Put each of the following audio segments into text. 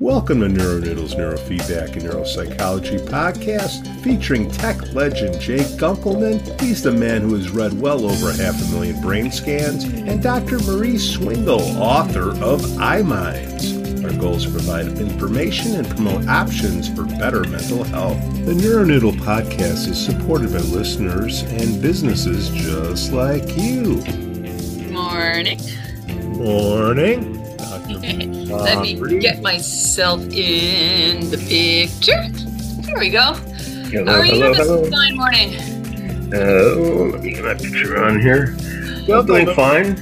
Welcome to NeuroNoodles Neurofeedback and Neuropsychology podcast featuring tech legend Jay Gunkelman. He's the man who has read well over half a million brain scans, and Dr. Mari Swingle, author of iMinds. Our goal is to provide information and promote options for better mental health. The NeuroNoodle podcast is supported by listeners and businesses just like you. Morning. Morning. Let me get myself in the picture. There we go. Hello, How are you hello, this fine morning? Oh, let me get my picture on here. Well, doing fine.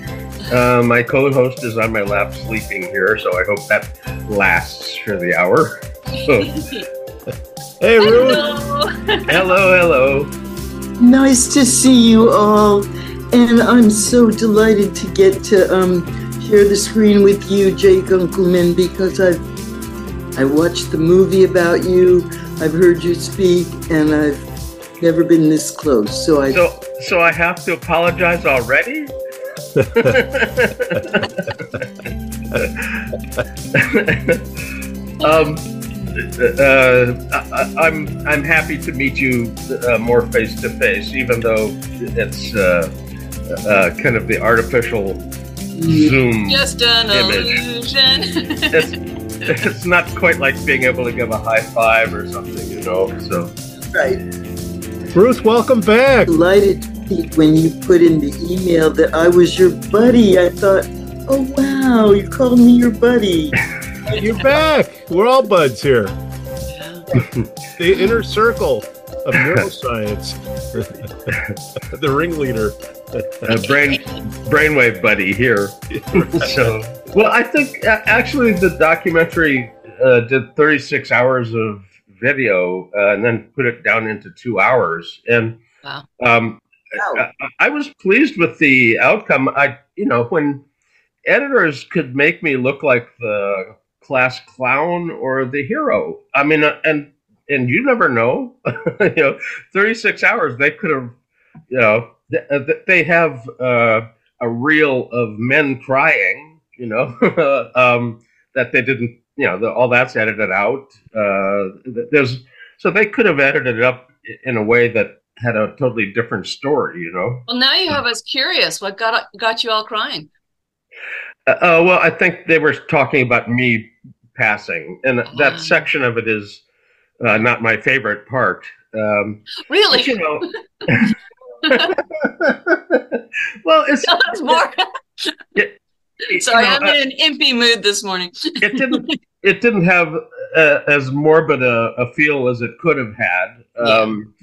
Uh, my co-host is on my lap sleeping here, so I hope that lasts for the hour. So, Hey, Ruth. Hello. hello, hello. Nice to see you all, and I'm so delighted to get to um, share the screen with you, Jay Gunkelman, because I've I watched the movie about you, I've heard you speak, and I've never been this close. So I So, so I have to apologize already. um, uh, I, I'm I'm happy to meet you uh, more face to face, even though it's uh, uh, kind of the artificial Zoom. Just an Image. illusion. It's, it's not quite like being able to give a high five or something, you know. So right Ruth, welcome back. delighted to when you put in the email that I was your buddy. I thought, oh wow, you called me your buddy. You're back. We're all buds here. The inner circle of neuroscience. the ringleader. uh, brain brainwave buddy here. so well, I think uh, actually the documentary uh, did 36 hours of video uh, and then put it down into two hours, and Wow. um, Wow. I, I was pleased with the outcome. I you know when editors could make me look like the class clown or the hero. I mean, uh, and and you never know. you know, 36 hours they could have, you know, uh, they have uh, a reel of men crying. You know, um, that they didn't. You know, the, all that's edited out. Uh, there's so they could have edited it up in a way that had a totally different story. You know. well, now you have us curious. What got got you all crying? Uh, uh, well, I think they were talking about me passing, and that section of it is uh, not my favorite part. Um, Really? but, you know, well, it's Tell us more. you Sorry, know, I'm uh, in an impy mood this morning. it didn't it didn't have uh, as morbid a, a feel as it could have had. Um,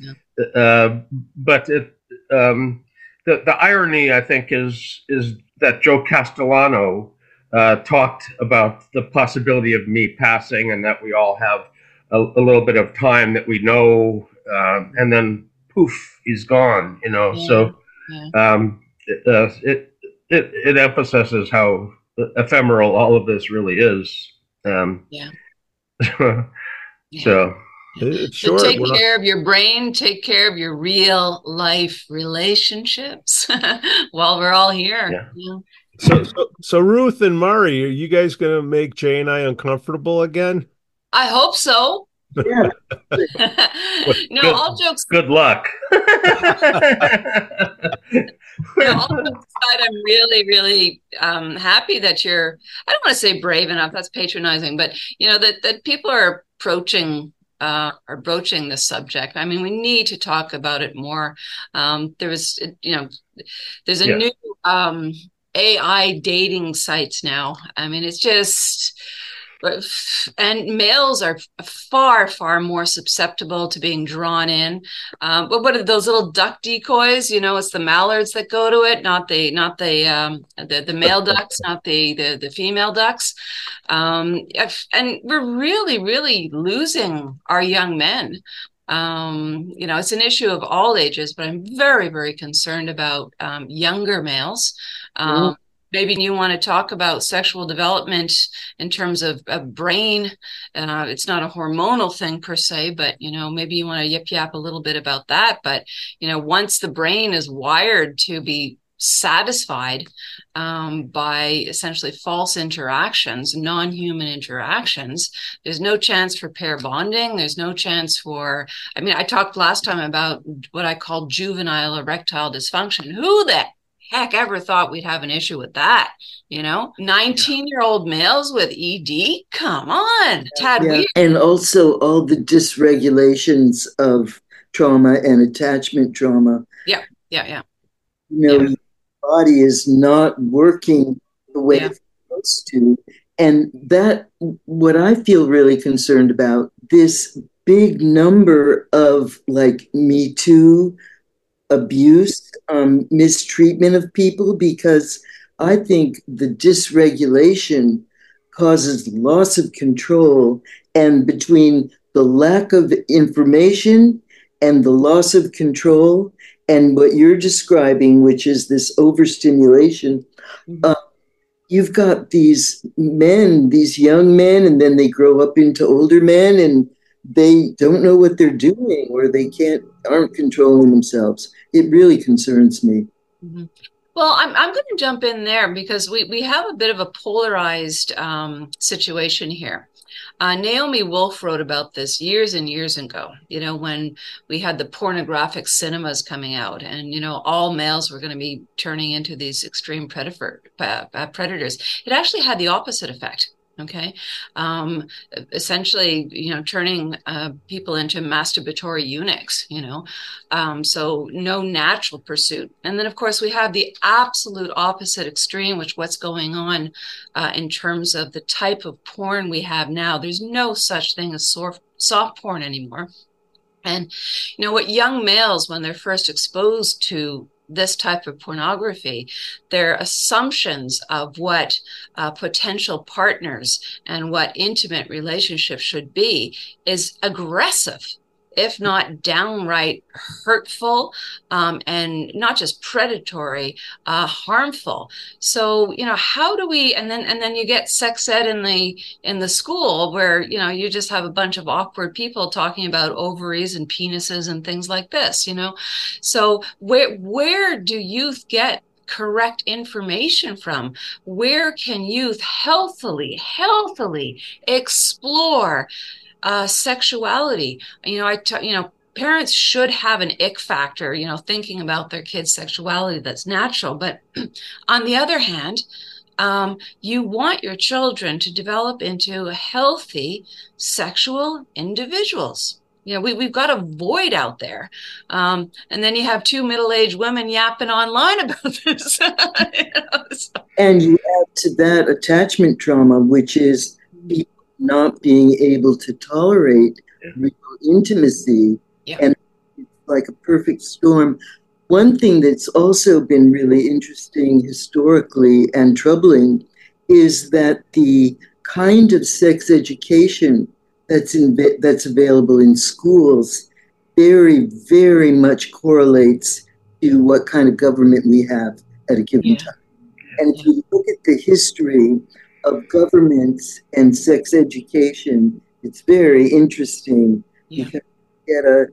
uh, but it um, the the irony I think is is that Joe Castellano uh, talked about the possibility of me passing and that we all have a, a little bit of time that we know, um, and then poof, he's gone. You know, so Yeah. um, it, uh, it it it emphasizes how ephemeral all of this really is. Um, Yeah. so. so It's So take We're not- care of your brain, take care of your real life relationships while we're all here. Yeah. Yeah. So, so, so Ruth and Mari, are you guys going to make Jay and I uncomfortable again? I hope so. Yeah. no, Good. all jokes good luck. No, all jokes aside, I'm really, really um, happy that you're. I don't want to say brave enough. That's patronizing, but you know that that people are approaching uh, are broaching the subject. I mean, we need to talk about it more. Um, there was, you know, there's a Yeah. new um, AI dating sites now. I mean, it's just. And males are far, far more susceptible to being drawn in. Um, but what are those little duck decoys? You know, it's the mallards that go to it, not the not the um, the, the male ducks, not the the, the female ducks. Um, and we're really, really losing our young men. Um, you know, it's an issue of all ages, but I'm very, very concerned about um, younger males. Um, Maybe you want to talk about sexual development in terms of, of brain. Uh, it's not a hormonal thing per se, but you know, maybe you want to yip yap a little bit about that. But you know, once the brain is wired to be satisfied um, by essentially false interactions, non human interactions. There's no chance for pair bonding. There's no chance for, I mean, I talked last time about what I call juvenile erectile dysfunction. Who the heck ever thought we'd have an issue with that? You know, 19 year old males with ED? Come on. Tad, Yeah. we And also all the dysregulations of trauma and attachment trauma. yeah, yeah. Yeah. You know, Yeah. your body is not working the way Yeah. it's supposed to. And that, what I feel really concerned about, this big number of like Me Too abuse, um, mistreatment of people, because I think the dysregulation causes loss of control. And between the lack of information and the loss of control, and what you're describing, which is this overstimulation, Mhm. uh, you've got these men, these young men, and then they grow up into older men and they don't know what they're doing or they can't aren't controlling themselves. It really concerns me. Mhm. Well, I'm I'm going to jump in there because we we have a bit of a polarized um, situation here. Uh, Naomi Wolf wrote about this years and years ago. You know, when we had the pornographic cinemas coming out, and you know, all males were going to be turning into these extreme predator uh, predators. It actually had the opposite effect. Okay, um, essentially, you know, turning uh, people into masturbatory eunuchs. You know, um, so no natural pursuit. And then, of course, we have the absolute opposite extreme, which what's going on uh, in terms of the type of porn we have now. There's no such thing as soft, soft porn anymore. And you know what young males, when they're first exposed to this type of pornography, their assumptions of what uh, potential partners and what intimate relationships should be is aggressive if not downright hurtful um, and not just predatory, uh, harmful. So you know, how do we? And then and then you get sex ed in the in the school where you know you just have a bunch of awkward people talking about ovaries and penises and things like this. You know, so where where do youth get? correct information from where can youth healthily healthily explore uh, sexuality. You know, I, t- you know, parents should have an ick factor, you know, thinking about their kids' sexuality that's natural. But on the other hand, um, you want your children to develop into healthy sexual individuals. You know, we, we've got a void out there. Um, and then you have two middle aged women yapping online about this. You know, so- And you add to that attachment trauma, which is people not being able to tolerate Yeah. real intimacy. Yeah. And it's like a perfect storm. One thing that's also been really interesting historically and troubling is that the kind of sex education that's in, that's available in schools very, very much correlates to what kind of government we have at a given Yeah. time. And if you look at the history of governments and sex education, it's very interesting Yeah. because we get a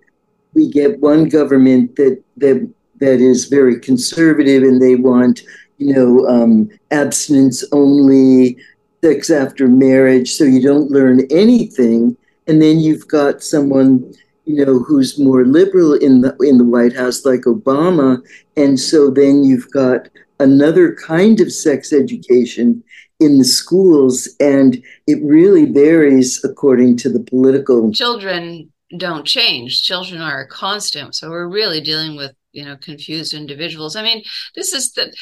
we get one government that that that is very conservative and they want you know um, abstinence only, sex after marriage, so you don't learn anything. And then you've got someone you know who's more liberal in the in the White House like Obama, and so then you've got another kind of sex education in the schools, and it really varies according to the political. children don't change. Children are a constant. So we're really dealing with you know confused individuals. I mean this is the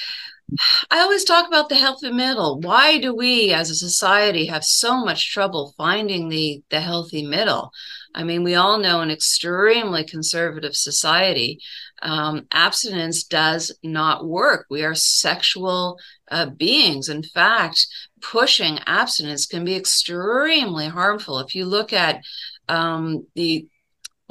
i always talk about the healthy middle. Why do we as a society have so much trouble finding the the healthy middle i mean we all know an extremely conservative society. Um, abstinence does not work. We are sexual uh, beings. In fact pushing abstinence can be extremely harmful. If you look at um, the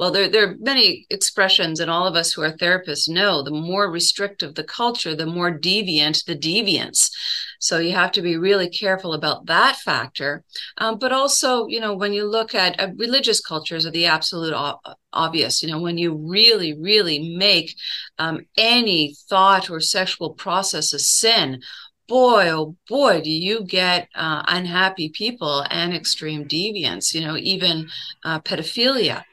Well, there, there are many expressions, and all of us who are therapists know the more restrictive the culture, the more deviant the deviance. So you have to be really careful about that factor. Um, but also, you know, when you look at uh, religious cultures are the absolute obvious. You know, when you really, really make um, any thought or sexual process a sin, boy, oh boy, do you get uh, unhappy people and extreme deviance, you know, even uh, pedophilia.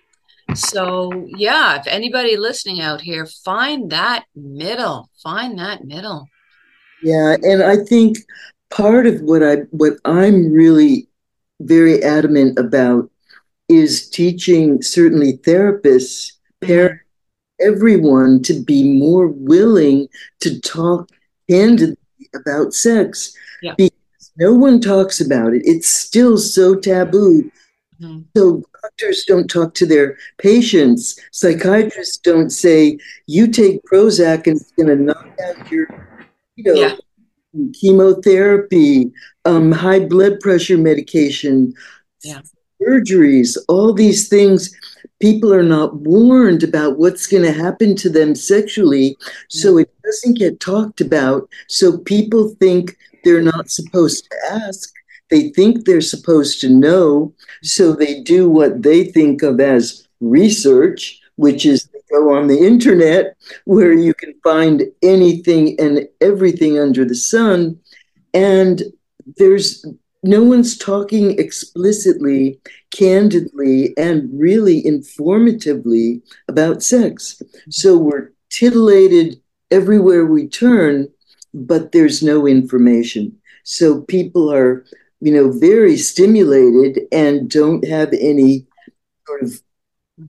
So, yeah, if anybody listening out here, find that middle, find that middle. Yeah, and I think part of what I what I'm really very adamant about is teaching certainly therapists, parents, everyone to be more willing to talk candidly about sex Yeah. because no one talks about it. It's still so taboo. Mhm. So doctors don't talk to their patients. Psychiatrists don't say, you take Prozac and it's going to knock out your, you know, Yeah. chemotherapy, um, high blood pressure medication, Yeah. surgeries, all these things. People are not warned about what's going to happen to them sexually. So it doesn't get talked about. So people think they're not supposed to ask. They think they're supposed to know. So they do what they think of as research, which is go on the internet where you can find anything and everything under the sun. And there's no one's talking explicitly, candidly, and really informatively about sex. So we're titillated everywhere we turn, but there's no information. So people are, you know, very stimulated and don't have any sort of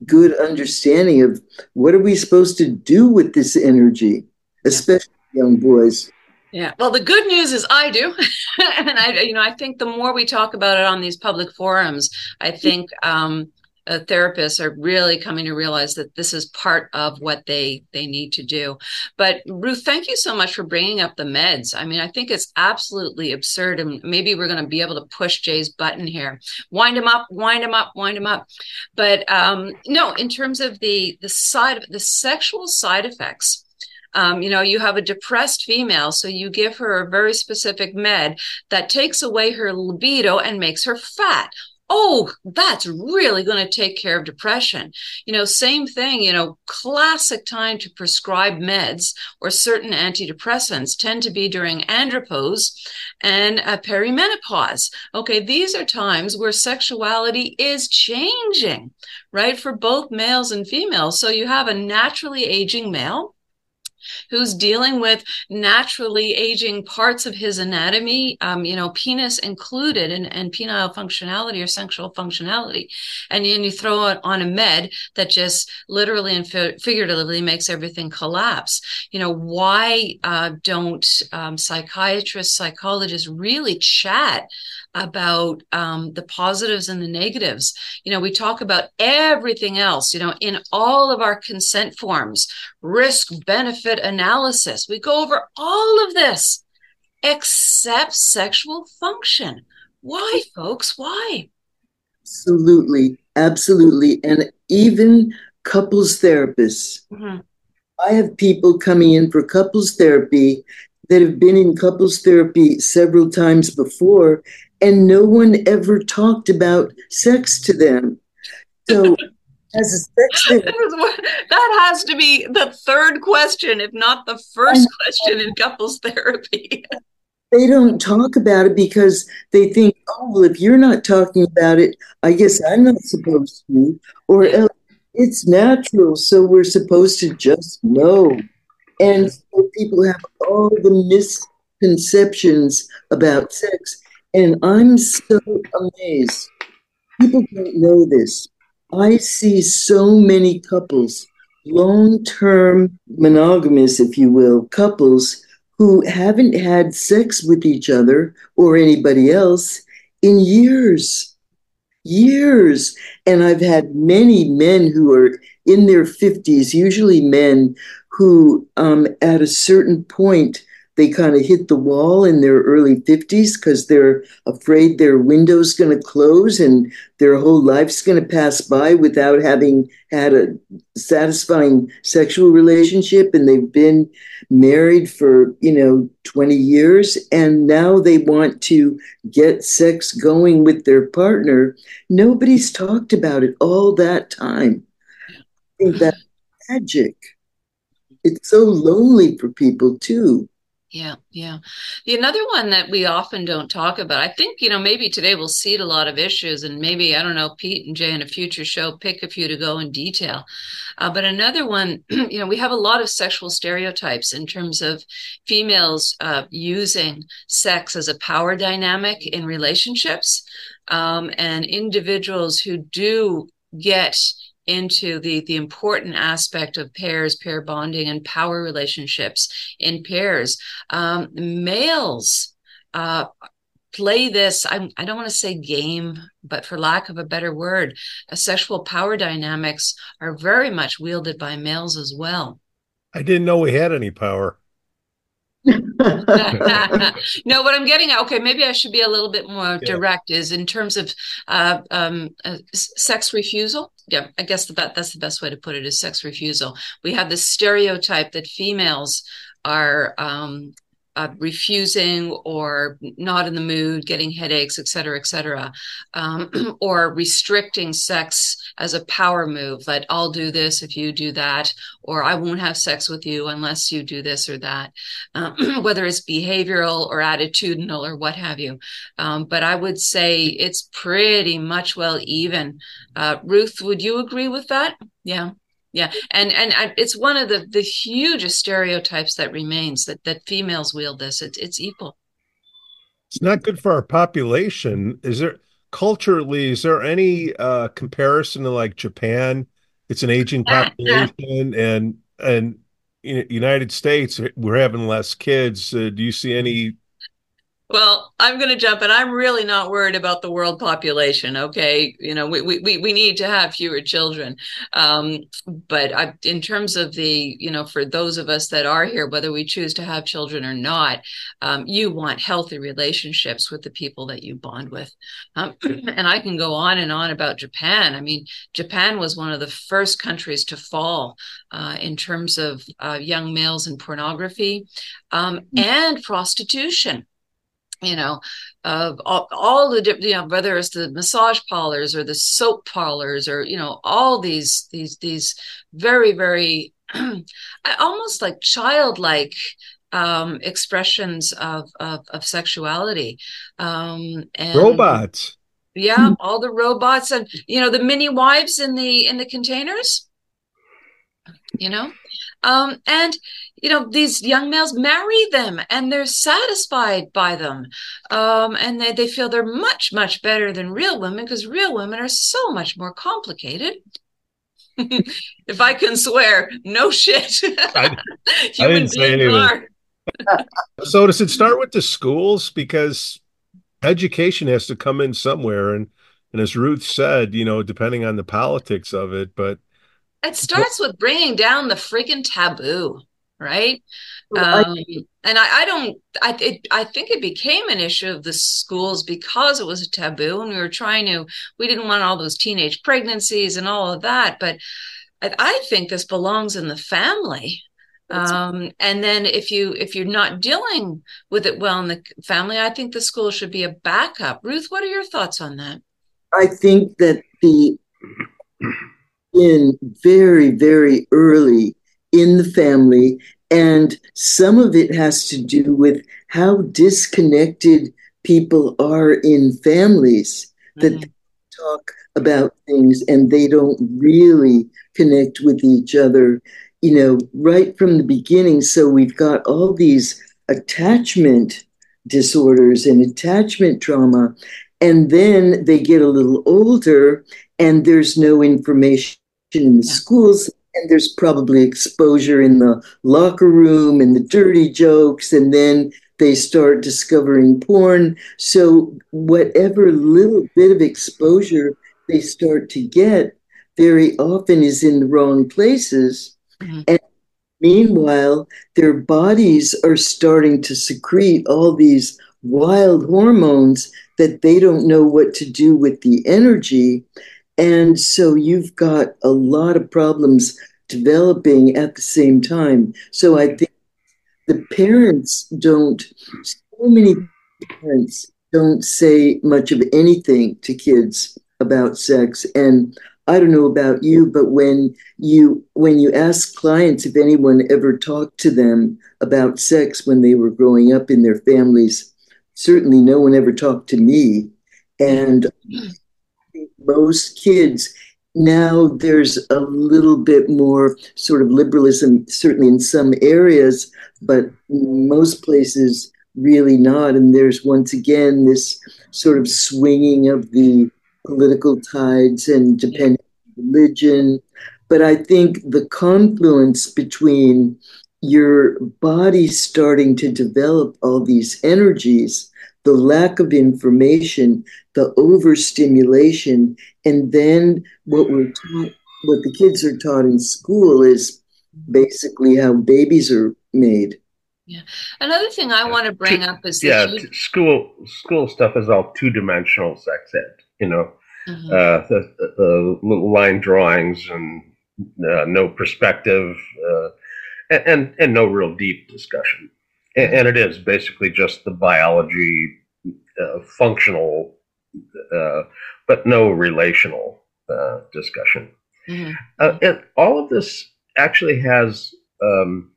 good understanding of what are we supposed to do with this energy, especially young boys. Yeah. Well, the good news is I do. and I, you know, I think the more we talk about it on these public forums, I think um, uh, therapists are really coming to realize that this is part of what they they need to do. But Ruth, thank you so much for bringing up the meds. I mean, I think it's absolutely absurd, and maybe we're going to be able to push Jay's button here. Wind him up, wind him up, wind him up. But um, no, in terms of the the side the sexual side effects um, you know, you have a depressed female, so you give her a very specific med that takes away her libido and makes her fat. Oh, that's really going to take care of depression. You know, same thing, you know, classic time to prescribe meds or certain antidepressants tend to be during andropause and uh, perimenopause. Okay, these are times where sexuality is changing, right, for both males and females. So you have a naturally aging male who's dealing with naturally aging parts of his anatomy, um, you know, penis included and, and penile functionality or sexual functionality. And then you throw it on a med that just literally and figuratively makes everything collapse. You know, why uh, don't um, psychiatrists, psychologists really chat about um, the positives and the negatives. You know, we talk about everything else, you know, in all of our consent forms, risk benefit analysis. We go over all of this except sexual function. Why, folks? Why? Absolutely. Absolutely. And even couples therapists. Mhm. I have people coming in for couples therapy that have been in couples therapy several times before, and no one ever talked about sex to them. So, as a sex That therapist, that has to be the third question, if not the first question in couples therapy. they don't talk about it because they think, oh, well, if you're not talking about it, I guess I'm not supposed to, or else it's natural, so we're supposed to just know. And so people have all the misconceptions about sex. And I'm so amazed. People don't know this. I see so many couples, long term monogamous, if you will, couples who haven't had sex with each other or anybody else in years. Years. And I've had many men who are in their 50s, usually men, who um, at a certain point they kind of hit the wall in their early 50s because they're afraid their window's going to close and their whole life's going to pass by without having had a satisfying sexual relationship and they've been married for you know 20 years and now they want to get sex going with their partner. Nobody's talked about it all that time. I think that's magic. It's so lonely for people too yeah, yeah. The another one that we often don't talk about, I think, you know, maybe today we'll seed a lot of issues, and maybe, I don't know, Pete and Jay in a future show pick a few to go in detail. Uh, but another one, you know, we have a lot of sexual stereotypes in terms of females uh, using sex as a power dynamic in relationships, um, and individuals who do get into the the important aspect of pairs, pair bonding, and power relationships in pairs. Um, males uh, play this. I, I don't want to say game, but for lack of a better word, sexual power dynamics are very much wielded by males as well. I didn't know we had any power. no, what I'm getting at, okay, maybe I should be a little bit more yeah. direct, is in terms of uh, um, uh, sex refusal. Yeah, I guess the that's the best way to put it is sex refusal. We have this stereotype that females are um, uh, refusing or not in the mood, getting headaches, et cetera, et cetera, um, or restricting sex as a power move, like I'll do this if you do that, or I won't have sex with you unless you do this or that, um, whether it's behavioral or attitudinal or what have you. Um, but I would say it's pretty much well even. Uh, Ruth, would you agree with that? Yeah yeah and and it's one of the the hugest stereotypes that remains that that females wield this. It's it's equal. It's not good for our population. Is there culturally is there any uh comparison to like japan? It's an aging population and and united states we're having less kids. Uh, do you see any well, I'm going to jump and I'm really not worried about the world population. Okay. You know, we, we, we need to have fewer children. Um, but I, in terms of the, you know, for those of us that are here, whether we choose to have children or not, um, you want healthy relationships with the people that you bond with. Um, and I can go on and on about Japan. I mean, Japan was one of the first countries to fall uh, in terms of uh, young males and pornography um, mm. and prostitution you know, of all, all the you know, whether it's the massage parlors or the soap parlors or you know, all these these these very very almost like childlike um, expressions of, of, of sexuality um, and robots. Yeah, all the robots and you know the mini wives in the in the containers. You know, um, and you know these young males marry them and they're satisfied by them. Um, and they, they feel they're much much better than real women because real women are so much more complicated. If i can swear no shit. I, I didn't say anything. so does it start with the schools? Because education has to come in somewhere and and as ruth said you know depending on the politics of it but it starts with bringing down the freaking taboo right? Um, and I, I don't. I it, I think it became an issue of the schools because it was a taboo, and we were trying to. We didn't want all those teenage pregnancies and all of that, but I, I think this belongs in the family. Um, and then if you if you're not dealing with it well in the family, I think the school should be a backup. Ruth, what are your thoughts on that? I think that the in very very early in the family. And some of it has to do with how disconnected people are in families mm-hmm. that talk about things and they don't really connect with each other, you know, right from the beginning. So we've got all these attachment disorders and attachment trauma. And then they get a little older and there's no information in the yeah. schools and there's probably exposure in the locker room and the dirty jokes and then they start discovering porn so whatever little bit of exposure they start to get very often is in the wrong places mm-hmm. and Meanwhile, their bodies are starting to secrete all these wild hormones that they don't know what to do with the energy. And so you've got a lot of problems developing at the same time. So I think the parents don't, so many parents don't say much of anything to kids about sex. And I don't know about you, but when you when you ask clients if anyone ever talked to them about sex when they were growing up in their families, certainly no one ever talked to me. And mm. most kids now there's a little bit more sort of liberalism, certainly in some areas, but most places really not. And there's once again this sort of swinging of the political tides and depending on religion. But I think the confluence between your body starting to develop all these energies, the lack of information, the overstimulation, and then what we're taught, what the kids are taught in school is basically how babies are made. Yeah. Another thing I want to bring up is yeah, you... school school stuff is all two dimensional sex ed. You know, mm-hmm. uh, the, the, little line drawings and uh, no perspective, uh, and, and, and no real deep discussion. And, it is basically just the biology, uh, functional, uh, but no relational uh, discussion. Mm-hmm. and all of this actually has. Um,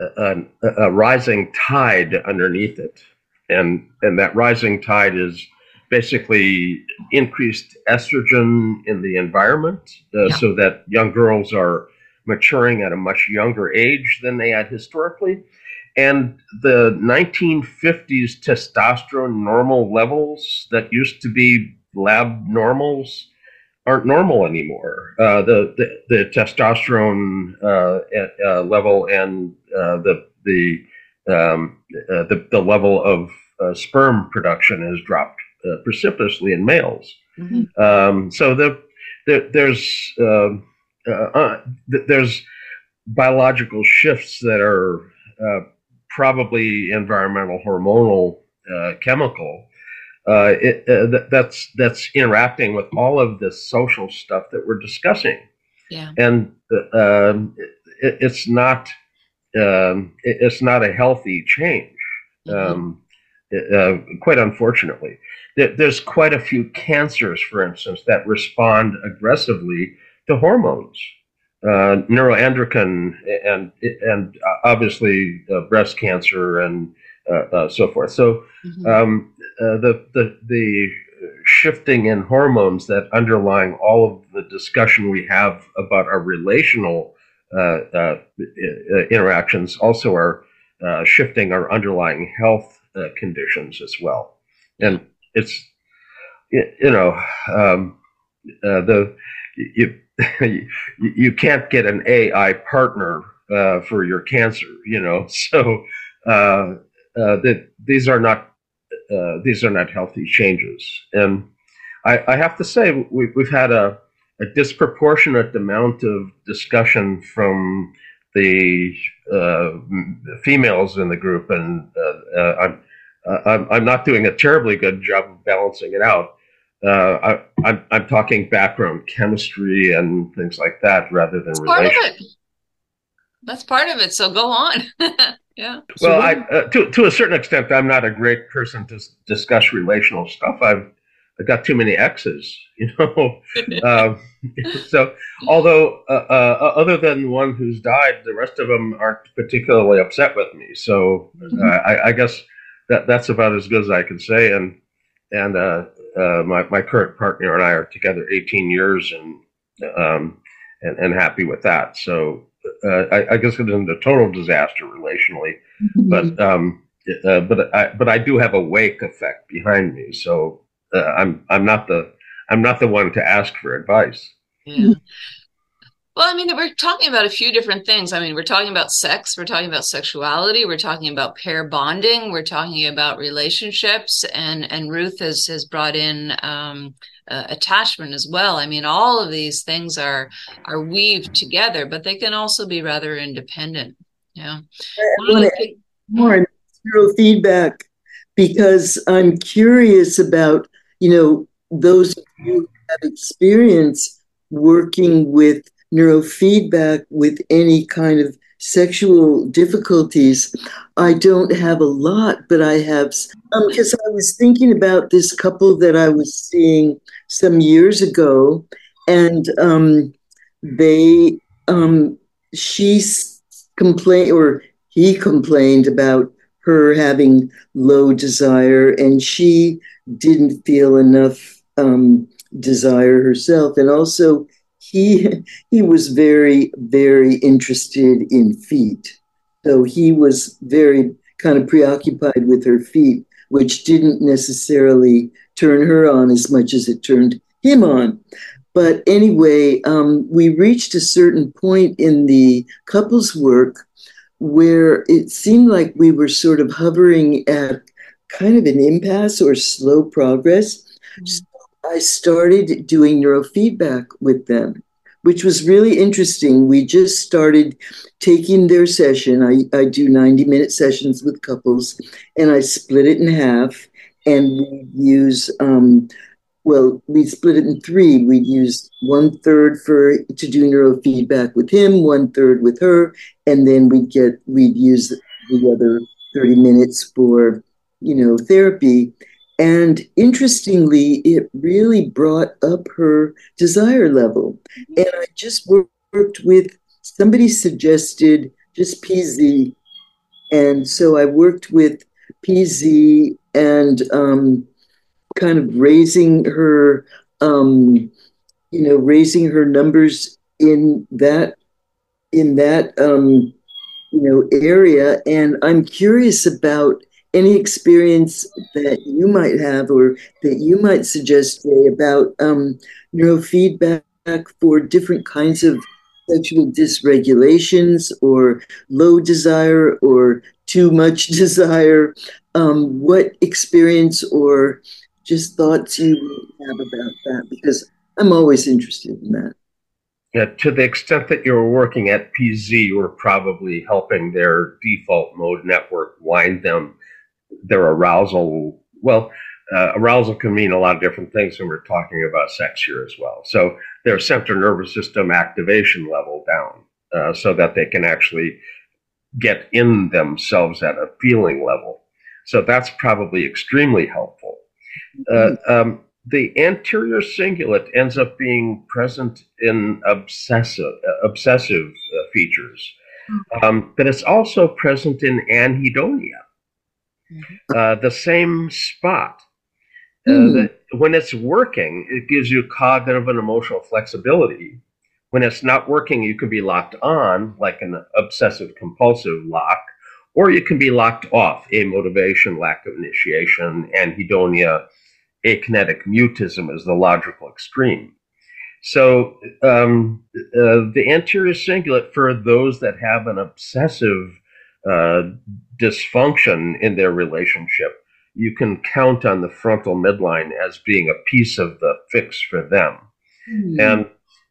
a, a, rising tide underneath it, and and that rising tide is basically increased estrogen in the environment, uh, yeah. so that young girls are maturing at a much younger age than they had historically. And the 1950s testosterone normal levels that used to be lab normals aren't normal anymore. Uh, the, the, the testosterone uh, uh, level and uh, the the, um, uh, the the level of uh, sperm production has dropped precipitously in males. Mm-hmm. Um, so the, the there's um, there's biological shifts that are probably environmental hormonal chemical uh, it, uh, that's that's interacting with all of this social stuff that we're discussing. Yeah. And uh, um, it, it's not um, it, it's not a healthy change. Mm-hmm. Um, uh, quite unfortunately, there's quite a few cancers, for instance, that respond aggressively to hormones, uh, neuroendocrine, and and obviously uh, breast cancer and so forth. So. Mm-hmm. Um, uh, the, the, the shifting in hormones that underlying all of the discussion we have about our relational uh, uh, interactions also are uh, shifting our underlying health uh, conditions as well. And it's, you know, um, the, you, you can't get an AI partner for your cancer, you know, so that these are not uh, these are not healthy changes. And I, I have to say, we, have had a, a, disproportionate amount of discussion from the uh, females in the group, and uh, uh I'm, uh, I'm, I'm not doing a terribly good job of balancing it out. I, I'm, I'm talking background chemistry and things like that rather than That's That's part of it. So go on. Yeah. Well, I uh, to to a certain extent, I'm not a great person to discuss relational stuff. I've I've got too many exes, you know. um, so, although uh, uh, other than one who's died, the rest of them aren't particularly upset with me. So, mm-hmm. Uh, I, I, guess that that's about as good as I can say. And and uh, my my current partner and I are together 18 years, and um, and and happy with that. So uh, I, I, guess it isn't a total disaster relationally, mm-hmm. but um, uh, but I but I do have a wake effect behind me, so uh, I'm I'm not the I'm not the one to ask for advice. Yeah. Well, I mean, we're talking about a few different things. I mean, we're talking about sex, we're talking about sexuality, we're talking about pair bonding, we're talking about relationships, and and Ruth has has brought in um, uh, attachment as well. I mean, all of these things are are weaved together, but they can also be rather independent. Yeah. More neurofeedback because I'm curious about you know those of you who have experience working with neurofeedback with any kind of sexual difficulties. I don't have a lot, but I have because um, I was thinking about this couple that I was seeing some years ago, and um, they um, she complained or he complained about her having low desire, and she didn't feel enough um, desire herself, and also he he was very very interested in feet. So he was very kind of preoccupied with her feet which didn't necessarily turn her on as much as it turned him on. But anyway um, we reached a certain point in the couples work where it seemed like we were sort of hovering at kind of an impasse or slow progress. Mm-hmm. I started doing neurofeedback with them, which was really interesting. We just started taking their session. I, I do 90 minute sessions with couples, and I split it in half. And we use, um, well, we split it in three. We'd use one third for to do neurofeedback with him, one third with her, and then we'd get we'd use the other 30 minutes for you know therapy and interestingly, it really brought up her desire level. Mm-hmm. And I just worked with somebody suggested just PZ. And so I worked with PZ and um, kind of raising her, um, you know, raising her numbers in that in that um, you know area. And I'm curious about any experience that you might have or that you might suggest Jay, about um, neurofeedback for different kinds of sexual dysregulations or low desire or too much desire? Um, what experience or just thoughts you have about that? Because i'm always interested in that. Yeah, to the extent that you're working at PZ, you're probably helping their default mode network wind them their arousal. Well, uh, arousal can mean a lot of different things when we're talking about sex here as well. So their central nervous system activation level down uh, so that they can actually get in themselves at a feeling level. So that's probably extremely helpful. Uh, um, the anterior cingulate ends up being present in obsessive uh, obsessive uh, features, hmm. um, but it's also present in anhedonia mm-hmm. Uh, the same spot. Uh, mm. when it's working, it gives you cognitive and emotional flexibility. When it's not working, you can be locked on, like an obsessive compulsive lock, or you can be locked off, a motivation, lack of initiation, and anhedonia, akinetic mutism is the logical extreme. So um, uh, the anterior cingulate for those that have an obsessive uh, dysfunction in their relationship, you can count on the frontal midline as being a piece of the fix for them. Mm-hmm. And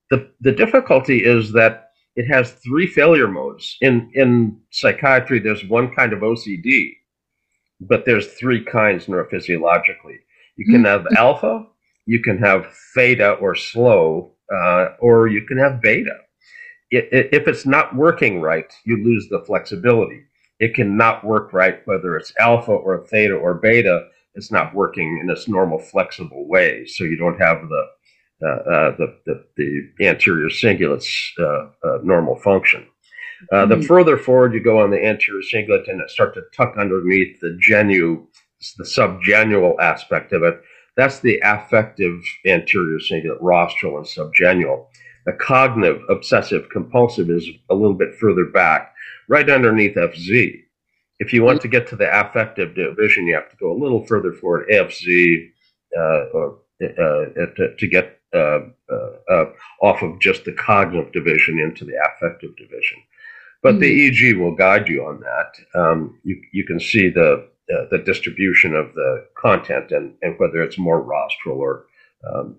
the, the difficulty is that it has three failure modes. In, in psychiatry, there's one kind of OCD, but there's three kinds neurophysiologically. You can have mm-hmm. alpha, you can have theta or slow, uh, or you can have beta. If it's not working right, you lose the flexibility it cannot work right, whether it's alpha or theta or beta. It's not working in its normal flexible way, so you don't have the uh, uh, the, the, the anterior cingulate's uh, uh normal function. Uh, the mm-hmm. further forward you go on the anterior cingulate and it start to tuck underneath the genu, the subgenual aspect of it, that's the affective anterior cingulate, rostral and subgenual. The cognitive, obsessive, compulsive is a little bit further back right underneath FZ. If you want to get to the affective division, you have to go a little further forward, AFZ, uh, or, uh, to, to, get uh, uh, uh, off of just the cognitive division into the affective division. But mm-hmm. the EEG will guide you on that. Um, you, you can see the, uh, the distribution of the content and, and whether it's more rostral or um,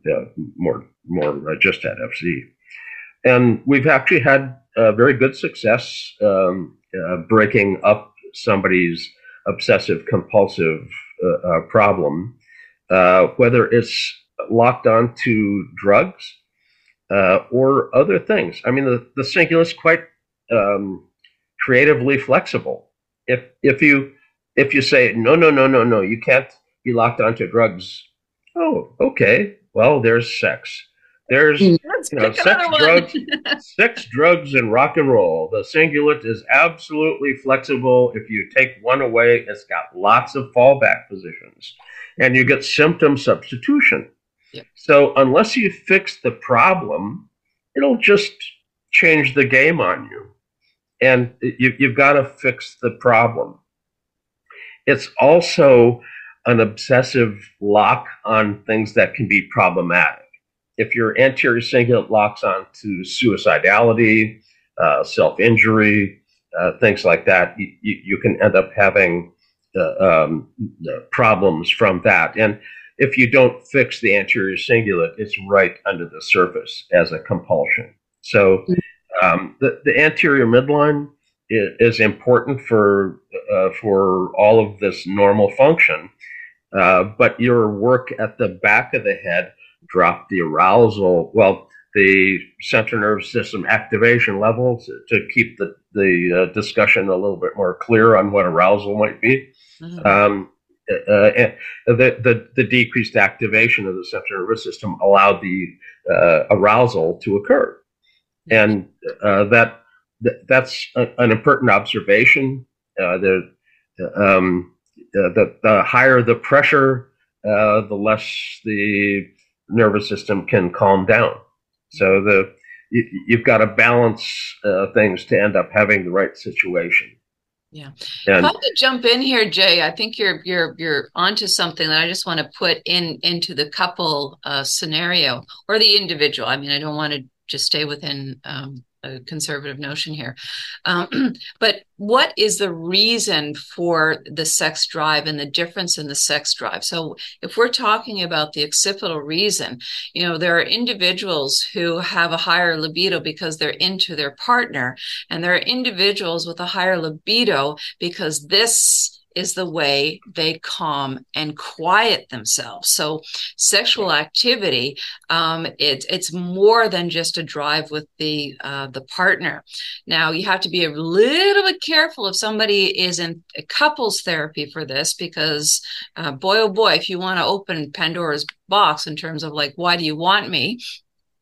more, more uh, just at FC. And we've actually had uh, very good success um, uh, breaking up somebody's obsessive compulsive uh, problem, whether it's locked on to drugs uh, or other things. I mean, the, the Cingulate is quite um, creatively flexible. If if you if you say no, no, no, no, no, you can't be locked onto drugs. Oh, okay. Well, there's sex. There's hmm. you know sex, drugs, sex, drugs, and rock and roll. The Cingulate is absolutely flexible. If you take one away, it's got lots of fallback positions, and you get symptom substitution. So unless you fix the problem, it'll just change the game on you. And you, you've got to fix the problem. It's also an obsessive lock on things that can be problematic. If your anterior cingulate locks on to suicidality, uh, self injury, uh, things like that, you, you, can end up having uh, um, problems from that. And if you don't fix the anterior cingulate, it's right under the surface as a compulsion. So um, the, the anterior midline is, is important for uh, for all of this normal function, uh, but your work at the back of the head dropped the arousal. Well, the central nervous system activation levels to keep the the uh, discussion a little bit more clear on what arousal might be. Mm-hmm. Um, uh, uh, the, the, the decreased activation of the central nervous system allowed the uh, arousal to occur, and uh, that, that's a, an important observation. Uh, the, um, the the higher the pressure, uh, the less the nervous system can calm down. So the you, have got to balance things to end up having the right situation. Yeah. And, if I could jump in here, Jay, I think you're you're you're onto something that I just want to put in into the couple uh, scenario or the individual. I mean, I don't want to just stay within um, a conservative notion here. Um, but what is the reason for the sex drive and the difference in the sex drive? So, if we're talking about the occipital reason, you know, there are individuals who have a higher libido because they're into their partner, and there are individuals with a higher libido because this is the way they calm and quiet themselves. So sexual activity, um, it, it's more than just a drive with the uh, the partner. Now you have to be a little bit careful if somebody is in couples therapy for this, because uh, boy oh boy, if you want to open Pandora's box in terms of like why do you want me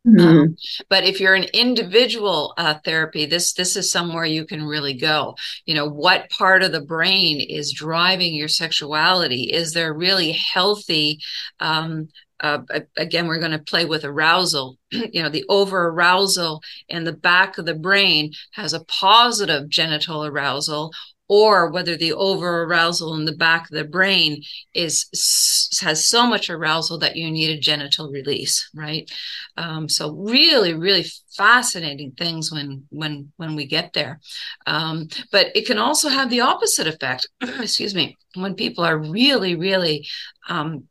Mm-hmm. Um, but if you're an individual uh, therapy, this this is somewhere you can really go. You know, what part of the brain is driving your sexuality? Is there really healthy? Um, uh, again, we're going to play with arousal. you know, the over arousal in the back of the brain has a positive genital arousal, or whether the over arousal in the back of the brain is has so much arousal that you need a genital release right? Um, so really really fascinating things when when when we get there. Um, but it can also have the opposite effect excuse me when people are really really um,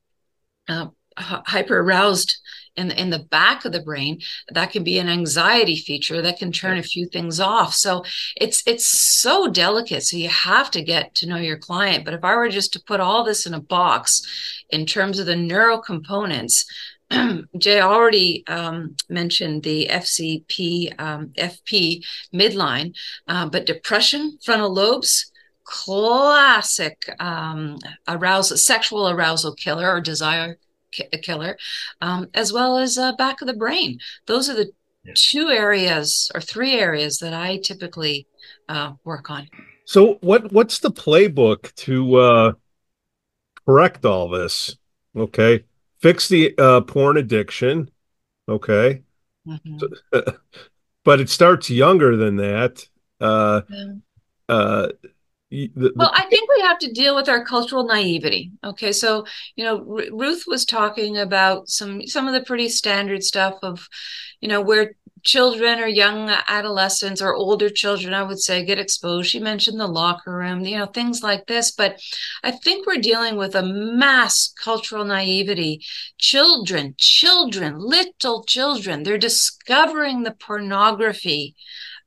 uh, hyper aroused in the, in the back of the brain that can be an anxiety feature that can turn a few things off. So it's it's so delicate. So you have to get to know your client. But if i were just to put all this in a box in terms of the neural components Jay already um, mentioned the FCP, um, FP midline, uh, but depression, frontal lobes, classic um, arousal, sexual arousal killer or desire a killer, um, as well as uh, back of the brain. Those are the yeah. two areas or three areas that I typically uh, work on. So, what what's the playbook to uh, correct all this? Okay, fix the uh, porn addiction. Okay, mm-hmm. but it starts younger than that. Uh, yeah. uh, the, the, well, I think we have to deal with our cultural naivety. Okay, so you know, R- Ruth was talking about some some of the pretty standard stuff of, you know, where children or young adolescents or older children, I would say, get exposed. She mentioned the locker room, you know, things like this. But I think we're dealing with a mass cultural naivety. Children, children, little children, they're discovering the pornography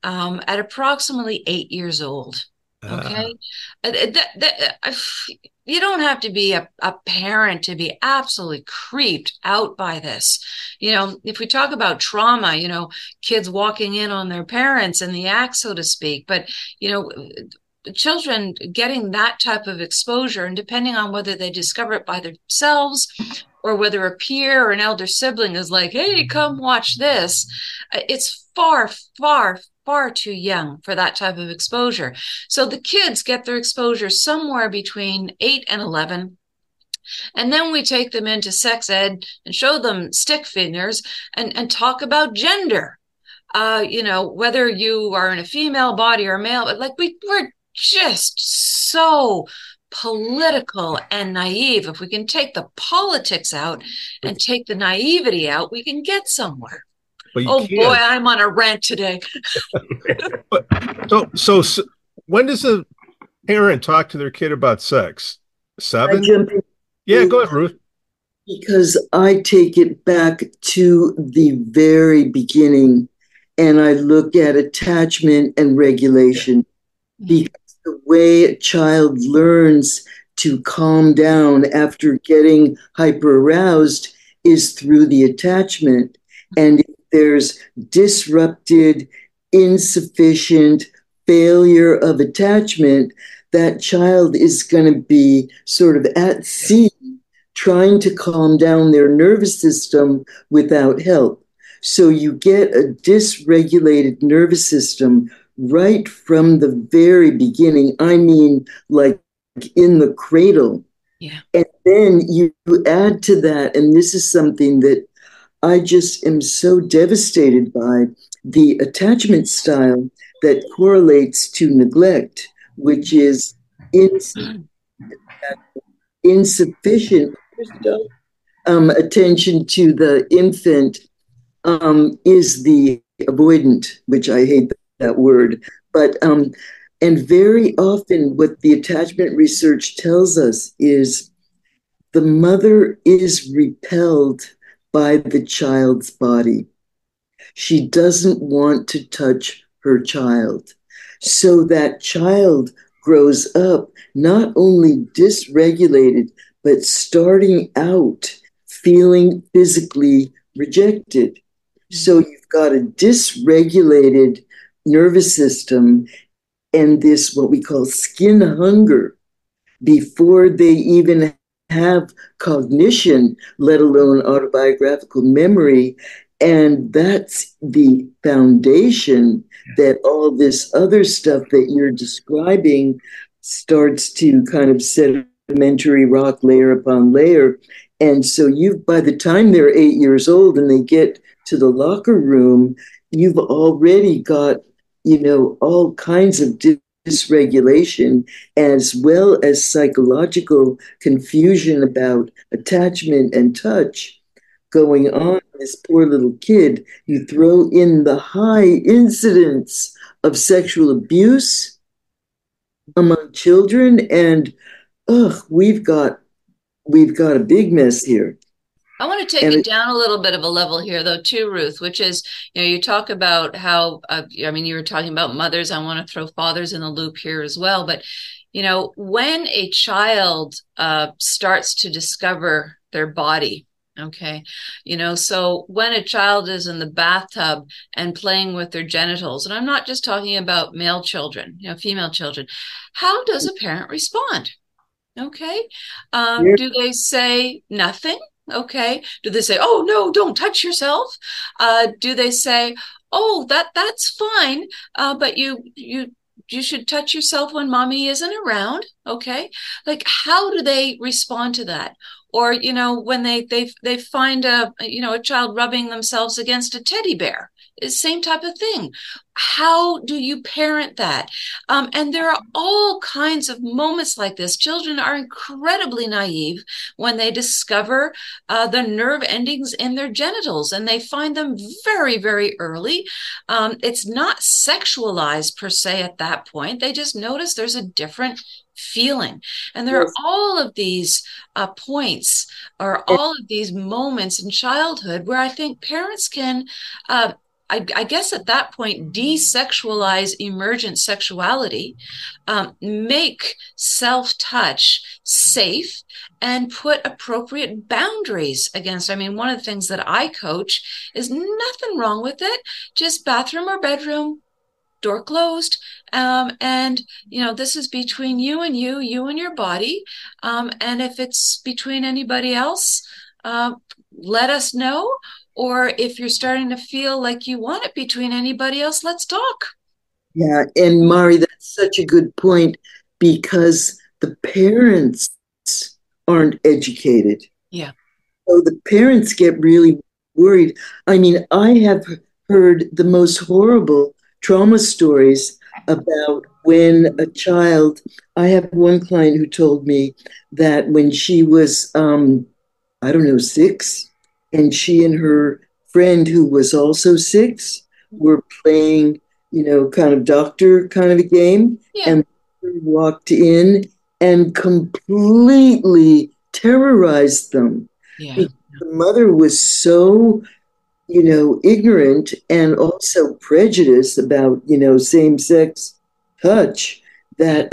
um, at approximately eight years old. Okay. Uh, that, uh, you don't have to be a, a parent to be absolutely creeped out by this. You know, if we talk about trauma, you know, kids walking in on their parents and the act, so to speak, but, you know, children getting that type of exposure and depending on whether they discover it by themselves or whether a peer or an elder sibling is like hey come watch this uh, it's far far far too young for that type of exposure. So the kids get their exposure somewhere between 8 and 11. And then we take them into sex ed and show them stick figures and, and talk about gender. Uh, you know, whether you are in a female body or male, but like we, we're just so political and naive. If we can take the politics out and take the naivety out, we can get somewhere oh can't. boy, I'm on a rant today. but, so, so, so, when does a parent talk to their kid about sex? Seven? Yeah, go ahead, Ruth. Because I take it back to the very beginning and I look at attachment and regulation. Yeah. Because the way a child learns to calm down after getting hyper aroused is through the attachment. And there's disrupted, insufficient failure of attachment, that child is going to be sort of at sea trying to calm down their nervous system without help. So you get a dysregulated nervous system right from the very beginning. I mean, like in the cradle. Yeah. And then you add to that, and this is something that I just am so devastated by the attachment style that correlates to neglect, which is ins- insufficient um, attention to the infant um, is the avoidant, which I hate that word. But um, and very often, what the attachment research tells us is the mother is repelled by the child's body. She doesn't want to touch her child. So that child grows up not only dysregulated, but starting out feeling physically rejected. So mm-hmm. you've got a dysregulated nervous system and this, what we call skin hunger, before they even have cognition, let alone autobiographical memory. And that's the foundation that all this other stuff that you're describing starts to kind of sedimentary rock layer upon layer. And so you by the time they're eight years old and they get to the locker room, you've already got, you know, all kinds of dysregulation as well as psychological confusion about attachment and touch going on. This poor little kid you throw in the high incidence of sexual abuse among children and ugh we've got we've got a big mess here I want to take and it down a little bit of a level here, though, too, Ruth, which is, you know, you talk about how, uh, I mean, you were talking about mothers. I want to throw fathers in the loop here as well. But, you know, when a child uh, starts to discover their body, okay, you know, so when a child is in the bathtub and playing with their genitals, and I'm not just talking about male children, you know, female children, how does a parent respond? Okay. Um. Do they say nothing? Okay. Do they say, "Oh no, don't touch yourself"? Uh, do they say, "Oh, that that's fine, uh, but you you you should touch yourself when mommy isn't around"? Okay. Like, how do they respond to that? Or you know when they they they find a you know a child rubbing themselves against a teddy bear same type of thing. How do you parent that? Um, and there are all kinds of moments like this. Children are incredibly naive when they discover uh, the nerve endings in their genitals and they find them very very early. Um, it's not sexualized per se at that point. They just notice there's a different feeling. And there yes. are all of these uh, points or all of these moments in childhood where I think parents can uh, I, I, guess at that point, desexualize emergent sexuality, um, make self touch safe, and put appropriate boundaries against. I mean, one of the things that I coach is nothing wrong with it, just bathroom or bedroom, door closed. Um, and, you know, this is between you and you, you and your body. Um, and if it's between anybody else, uh, let us know or if you're starting to feel like you want it between anybody else, let's talk. Yeah, and Mari, that's such a good point because the parents aren't educated. Yeah. So the parents get really worried. I mean, I have heard the most horrible trauma stories about when a child, I have one client who told me that when she was, um, I don't know, six, and she and her friend who was also six were playing you know kind of doctor kind of a game yeah. and walked in and completely terrorized them yeah. the mother was so you know ignorant and also prejudiced about you know same-sex touch that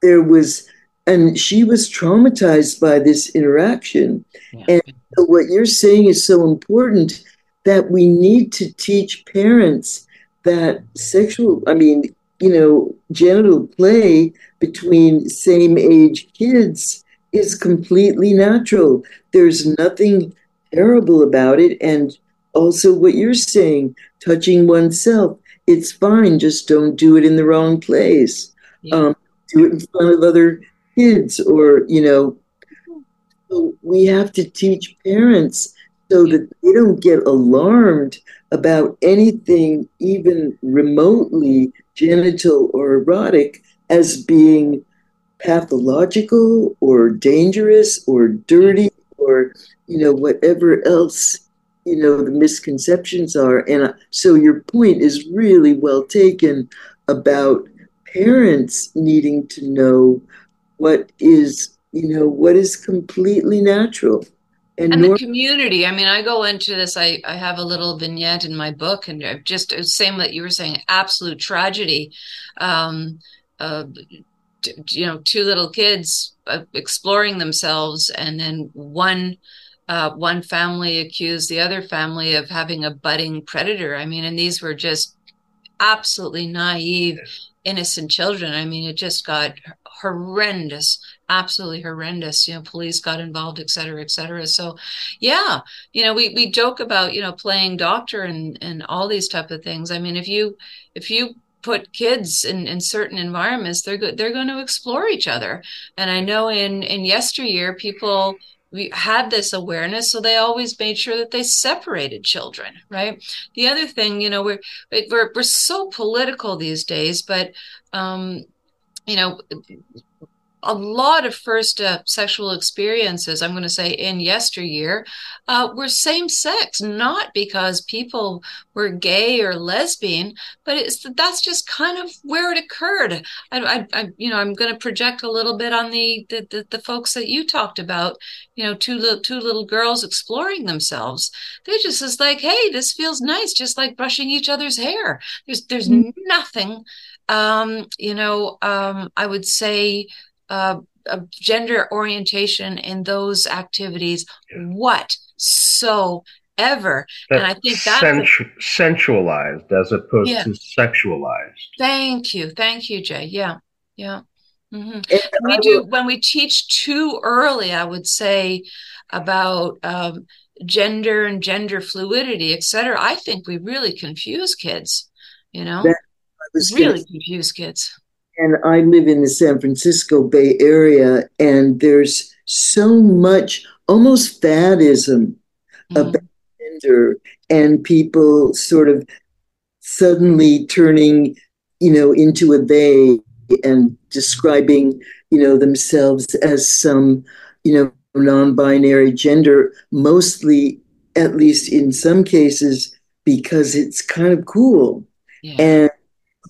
there was and she was traumatized by this interaction yeah. and so what you're saying is so important that we need to teach parents that sexual, I mean, you know, genital play between same age kids is completely natural. There's nothing terrible about it. And also, what you're saying, touching oneself, it's fine, just don't do it in the wrong place. Yeah. Um, do it in front of other kids or, you know, so we have to teach parents so that they don't get alarmed about anything even remotely genital or erotic as being pathological or dangerous or dirty or you know whatever else you know the misconceptions are and uh, so your point is really well taken about parents needing to know what is you know, what is completely natural. And, and the community. I mean, I go into this. I, I have a little vignette in my book, and i just same that you were saying, absolute tragedy. Um, uh, you know, two little kids uh, exploring themselves, and then one uh, one family accused the other family of having a budding predator. I mean, and these were just absolutely naive, innocent children. I mean, it just got horrendous absolutely horrendous. You know police got involved et cetera et cetera. So yeah you know we we joke about you know playing doctor and and all these type of things. I mean if you if you put kids in, in certain environments they're good they're going to explore each other. And i know in in yesteryear people we had this awareness so they always made sure that they separated children right? The other thing you know we're we're, we're so political these days but um you know a lot of first uh, sexual experiences, I'm going to say in yesteryear, uh, were same sex, not because people were gay or lesbian, but it's that's just kind of where it occurred. I, I, I you know, I'm going to project a little bit on the, the, the the folks that you talked about. You know, two little two little girls exploring themselves. They just is like, hey, this feels nice, just like brushing each other's hair. There's there's mm-hmm. nothing. Um, you know, um, I would say uh, gender orientation in those activities yeah. whatsoever. and I think that's sensu- sensualized as opposed yeah. to sexualized. Thank you. Thank you, Jay. Yeah. Yeah. Mm-hmm. We do when we teach too early, I would say about um, gender and gender fluidity, et cetera. I think we really confuse kids, you know, really confuse kids and I live in the San Francisco Bay Area, and there's so much almost fadism mm-hmm. about gender and people sort of suddenly turning, you know, into a they and describing, you know, themselves as some, you know, non-binary gender, mostly, at least in some cases, because it's kind of cool. Yeah. And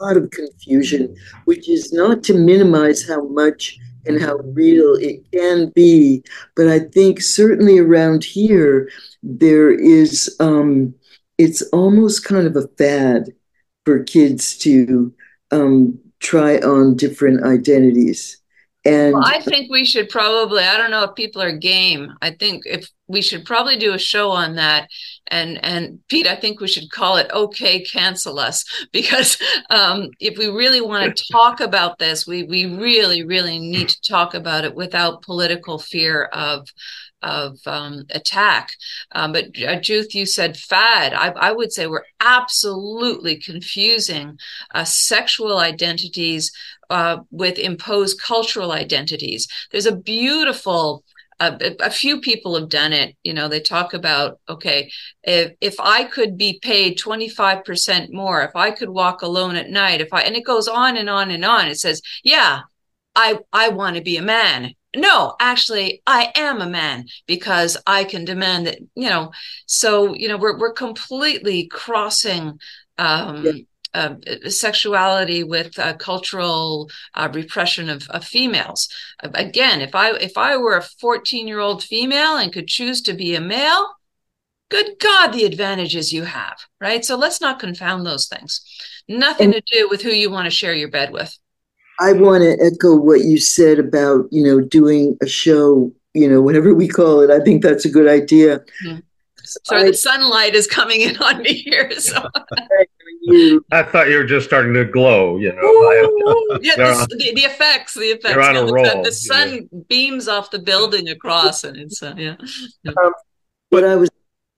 lot of confusion, which is not to minimize how much and how real it can be. But I think certainly around here, there is, um, it's almost kind of a fad for kids to um, try on different identities. And well, I think we should probably, I don't know if people are game. I think if we should probably do a show on that. And and Pete, I think we should call it okay, cancel us. Because um, if we really want to talk about this, we we really, really need to talk about it without political fear of of um, attack. Um, but uh, Ruth, you said fad. I, I, would say we're absolutely confusing uh, sexual identities uh, with imposed cultural identities. There's a beautiful a, a, few people have done it. You know, they talk about, okay, if, if I could be paid 25% more, if I could walk alone at night, if I, and it goes on and on and on. It says, yeah, I, I want to be a man no actually i am a man because i can demand that you know so you know we're, we're completely crossing um yeah. Uh, sexuality with uh, cultural uh, repression of, of females again if i if i were a 14 year old female and could choose to be a male good god the advantages you have right so let's not confound those things nothing and- to do with who you want to share your bed with I want to echo what you said about, you know, doing a show, you know, whatever we call it. I think that's a good idea. Mm-hmm. Sorry, I, the sunlight is coming in on me here. So. I thought you were just starting to glow, you know. yeah, the, the, the, effects, the effects. You're on a roll, the, the sun beams off the building across, and it's uh, yeah. yeah. Um, what I was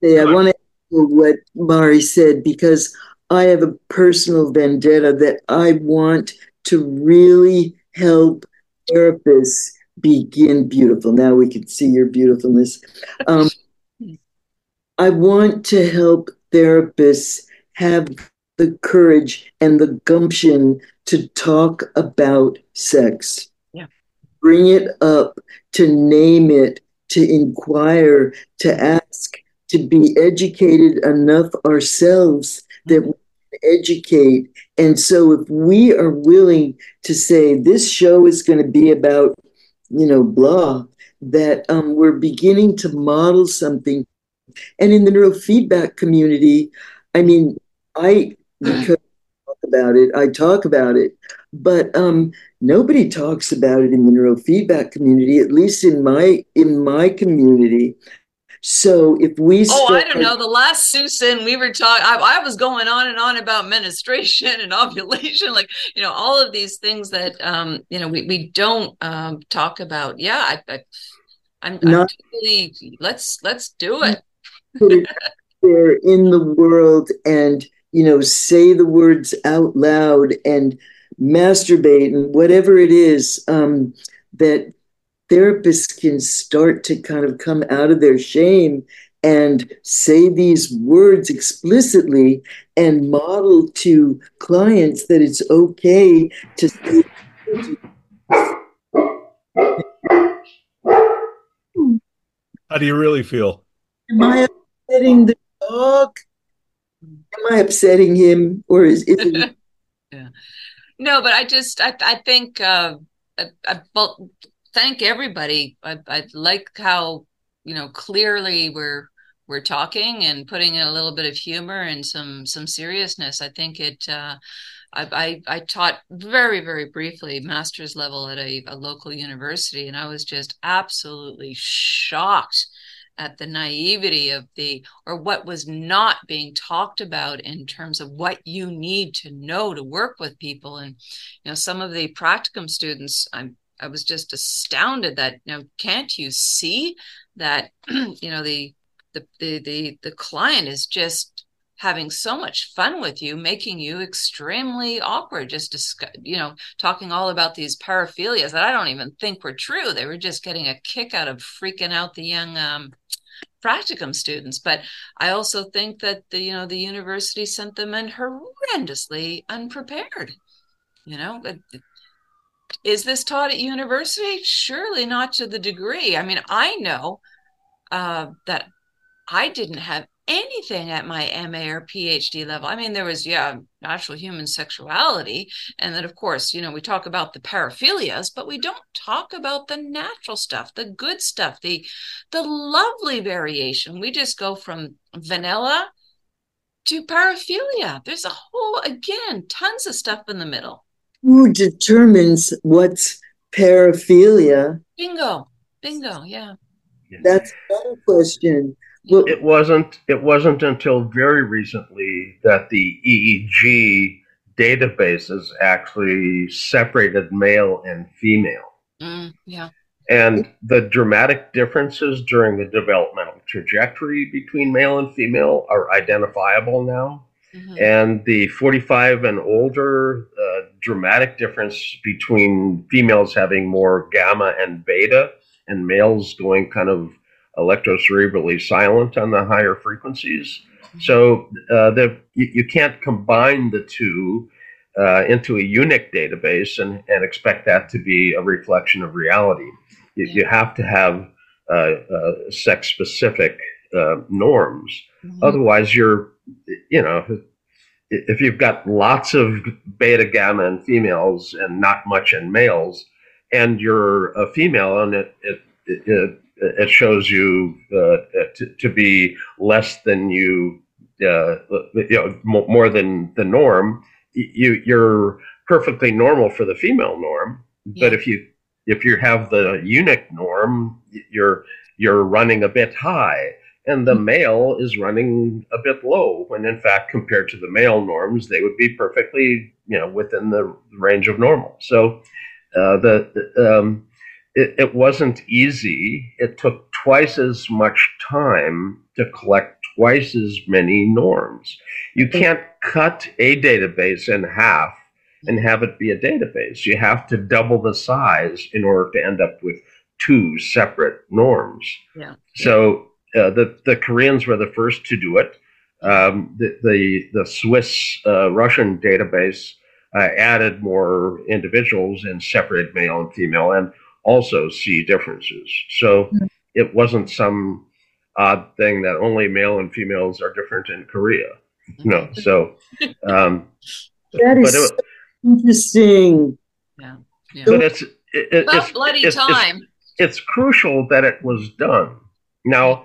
say, I want to what Mari said because I have a personal vendetta that I want to really help therapists begin beautiful. Now we can see your beautifulness. Um, I want to help therapists have the courage and the gumption to talk about sex. Yeah. Bring it up, to name it, to inquire, to ask, to be educated enough ourselves that we educate. And so if we are willing to say this show is going to be about, you know, blah, that um, we're beginning to model something. And in the neurofeedback community, I mean, I because talk about it, I talk about it, but um, nobody talks about it in the neurofeedback community, at least in my in my community. So if we start- oh, I don't know. The last Susan, we were talking. I, I, was going on and on about menstruation and ovulation, like you know, all of these things that um, you know we we don't um, talk about. Yeah, I, I, I'm, Not- I'm totally. Let's let's do it. there in the world, and you know, say the words out loud and masturbate and whatever it is um, that therapists can start to kind of come out of their shame and say these words explicitly and model to clients that it's okay to say. How do you really feel? Am I upsetting the dog? Am I upsetting him, or is, is it? yeah. No, but I just I I think uh, I, I, well, thank everybody. I, I like how you know clearly we're we're talking and putting in a little bit of humor and some some seriousness. I think it. Uh, I, I, I taught very very briefly master's level at a, a local university, and I was just absolutely shocked at the naivety of the or what was not being talked about in terms of what you need to know to work with people and you know some of the practicum students i'm I was just astounded that you know can't you see that you know the the the the, the client is just having so much fun with you, making you extremely awkward, just discuss, you know, talking all about these paraphilias that I don't even think were true. They were just getting a kick out of freaking out the young um, practicum students. But I also think that the you know the university sent them in horrendously unprepared. You know, is this taught at university? Surely not to the degree. I mean, I know uh, that I didn't have anything at my MA or PhD level. I mean, there was, yeah, natural human sexuality. And then, of course, you know, we talk about the paraphilias, but we don't talk about the natural stuff, the good stuff, the the lovely variation. We just go from vanilla to paraphilia. There's a whole, again, tons of stuff in the middle. Who determines what's paraphilia? Bingo. Bingo. Yeah. That's another question. Well, it wasn't. It wasn't until very recently that the EEG databases actually separated male and female. Mm, yeah. And the dramatic differences during the developmental trajectory between male and female are identifiable now. Mm-hmm. And the 45 and older uh, dramatic difference between females having more gamma and beta and males going kind of electrocerebrally silent on the higher frequencies. So uh, the, you, you, can't combine the two uh, into a unique database and, and expect that to be a reflection of reality. You, you have to have uh, uh sex specific uh, norms. Mm-hmm. Otherwise, you're, you know, if you've got lots of beta, gamma, and females and not much in males, and you're a female and it, it, it it shows you uh, to, to, be less than you, uh, you know, more than the norm. You you're perfectly normal for the female norm, yeah. but if you if you have the unique norm, you're you're running a bit high, and the mm-hmm. male is running a bit low. When in fact, compared to the male norms, they would be perfectly you know within the range of normal. So uh, the um, it, it wasn't easy. It took twice as much time to collect twice as many norms. You can't cut a database in half and have it be a database. You have to double the size in order to end up with two separate norms. Yeah. So uh, the the Koreans were the first to do it. Um, the, the the Swiss uh, Russian database uh, added more individuals and separated male and female, and also see differences. So mm-hmm. it wasn't some odd thing that only male and females are different in Korea. No, so um, that is it, interesting. Yeah, yeah. but it's it, it's bloody it's, time. It's, it's, crucial that it was done. Now,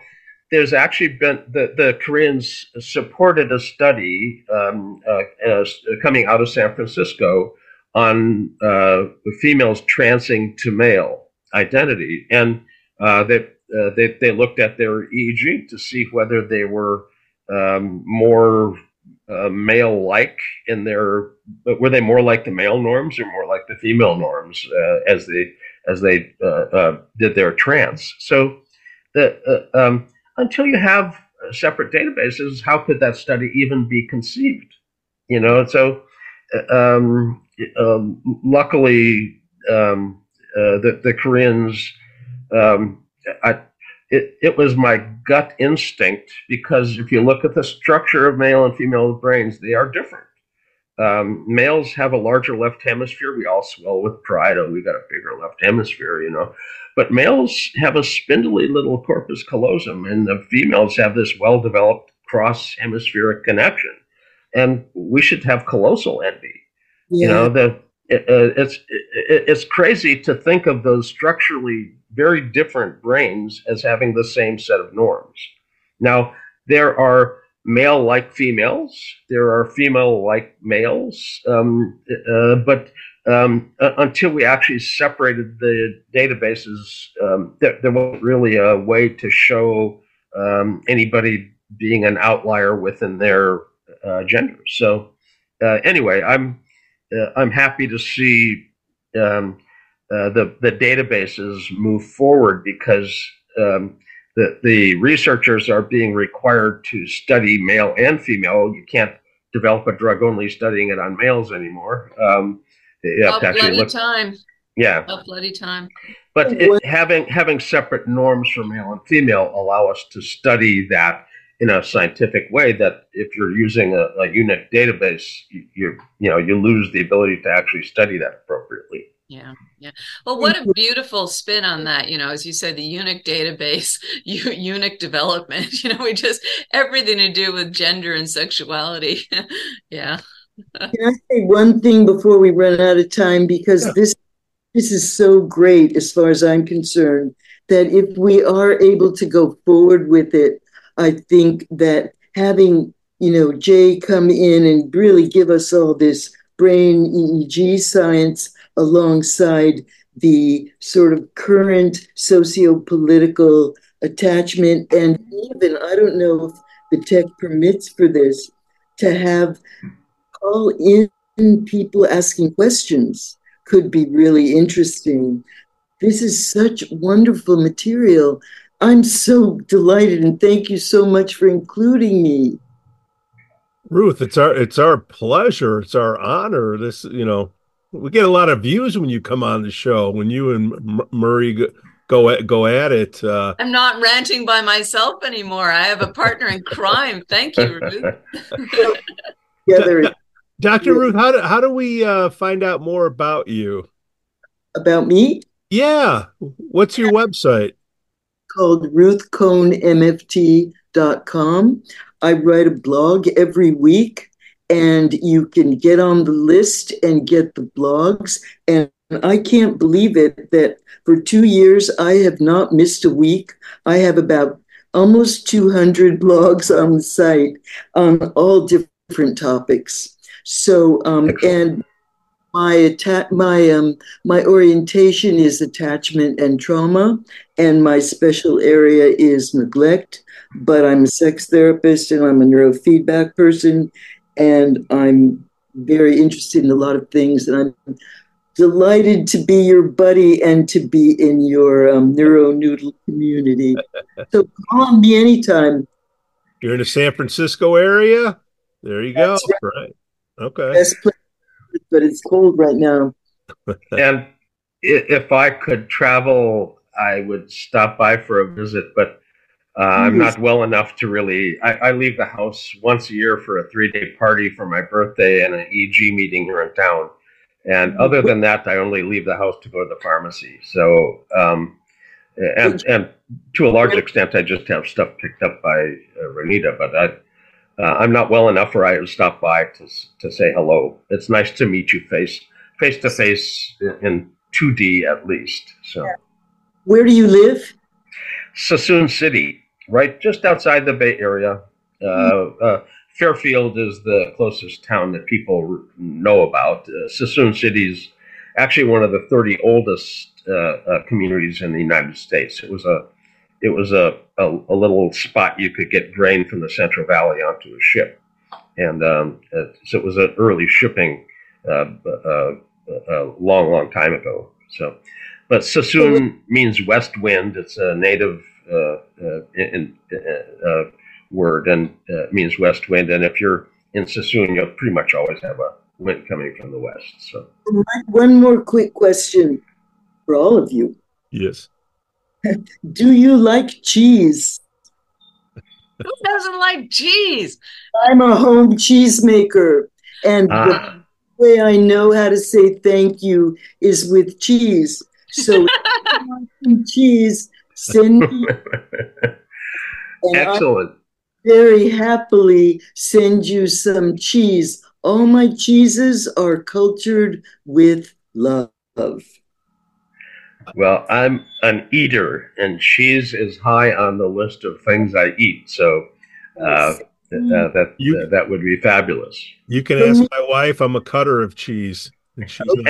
there's actually been the the Koreans supported a study um, uh, uh, coming out of San Francisco on uh, females transing to male identity, and uh, they, uh, they they looked at their EEG to see whether they were um, more uh, male-like in their, were they more like the male norms or more like the female norms uh, as they as they uh, did their trans. So the um, until you have separate databases, how could that study even be conceived? You know, so um, um, luckily, um, uh, the, the Koreans, um, I, it, it was my gut instinct because if you look at the structure of male and female brains, they are different. Um, males have a larger left hemisphere. We all swell with pride. Oh, we got a bigger left hemisphere, you know. But males have a spindly little corpus callosum, and the females have this well developed cross hemispheric connection. And we should have colossal envy yeah. You know, the it, uh, it's it, it's crazy to think of those structurally very different brains as having the same set of norms. Now, there are male like females, there are female like males, um, uh, but um, uh, until we actually separated the databases, um, there, there, wasn't really a way to show um, anybody being an outlier within their uh, gender. So, uh, anyway, I'm uh, I'm happy to see um, uh, the the databases move forward because um, the, the researchers are being required to study male and female. You can't develop a drug only studying it on males anymore. Um, you have Oh, to actually look. time. Yeah, Oh, bloody time. but it, having having separate norms for male and female allow us to study that in a scientific way. That if you're using a, a unique database, you, you you know you lose the ability to actually study that appropriately. Yeah, yeah. Well, what a beautiful spin on that. You know, as you said, the Unix database, U- Unix development. You know, we just everything to do with gender and sexuality. yeah. Can I say one thing before we run out of time? Because Yeah. this this is so great as far as I'm concerned that if we are able to go forward with it, I think that having you know Jay come in and really give us all this brain EEG science alongside the sort of current socio-political attachment and even I don't know if the tech permits for this to have call in people asking questions could be really interesting. This is such wonderful material. I'm so delighted and thank you so much for including me. Ruth, it's our it's our pleasure. It's our honor. This, you know, we get a lot of views when you come on the show. When you and M- Mari go go at, go at it. Uh, I'm not ranting by myself anymore. I have a partner in crime. Thank you, Ruth. Together Dr. Ruth, how do how do we uh, find out more about you? about me Yeah, what's your website? Called ruthcohnmft.com. I write a blog every week and you can get on the list and get the blogs. And I can't believe it that for two years I have not missed a week. I have about almost 200 blogs on the site on all different topics. So, um, and my atta- my um my orientation is attachment and trauma and my special area is neglect but i'm a sex therapist and i'm a neurofeedback person and i'm very interested in a lot of things and i'm delighted to be your buddy and to be in your um, neuro noodle community so call on me anytime You're in the San Francisco area. There you go. That's Right. Okay. best place but it's cold right now and if I could travel, I would stop by for a visit, but uh, I'm not well enough to really. I, I leave the house once a year for a three day party for my birthday and an EEG meeting here in town. And other than that, I only leave the house to go to the pharmacy. So, um, and and to a large extent, I just have stuff picked up by uh, Renita, but I. Uh, I'm not well enough where I would stop by to to say hello. It's nice to meet you face face to face in 2D at least. So where do you live Suisun City, right just outside the Bay Area. Uh, uh, Fairfield is the closest town that people know about. Uh, Suisun City is actually one of the 30 oldest uh, uh, communities in the United States. It was a it was a, a, a little spot you could get grain from the Central Valley onto a ship, and um, uh, so it was an early shipping uh, uh, a long, long time ago. So, but Suisun means west wind. It's a native uh, uh, in, uh, uh, word and uh, means west wind. And if you're in Suisun, you'll pretty much always have a wind coming from the west. So, one more quick question for all of you Yes. Do you like cheese Who doesn't like cheese? I'm a home cheesemaker, and Ah. the way I know how to say thank you is with cheese. So, if you want some cheese, send me, excellent. very happily send you some cheese. All my cheeses are cultured with love. Well, I'm an eater, and cheese is high on the list of things I eat. So, uh, th- uh, that You- uh, that would be fabulous. You can ask my wife. I'm a cutter of cheese. And she's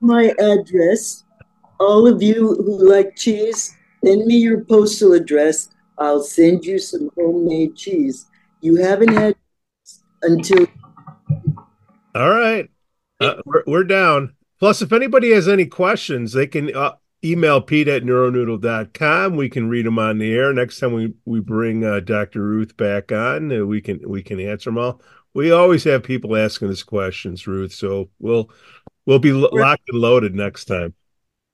my address. All of you who like cheese, send me your postal address. I'll send you some homemade cheese. You haven't had until all right. Uh, we're, we're down. Plus, if anybody has any questions, they can uh, email Pete at neuronoodle.com. We can read them on the air. Next time we, we bring uh, Dr. Ruth back on, uh, we can we can answer them all. We always have people asking us questions, Ruth. So we'll we'll be lo- locked and loaded next time.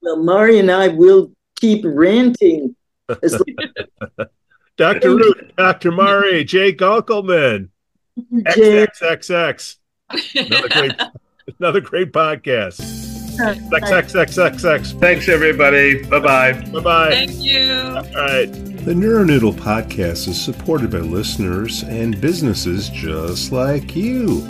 Well, Mari and I will keep ranting. As Dr. Ruth, Dr. Mari, Jay Gunkelman, Jay, XXXX. Another great, another great podcast. XXXXX. Thanks, everybody. Bye bye. Bye bye. Thank you. All right. The Neuronoodle podcast is supported by listeners and businesses just like you.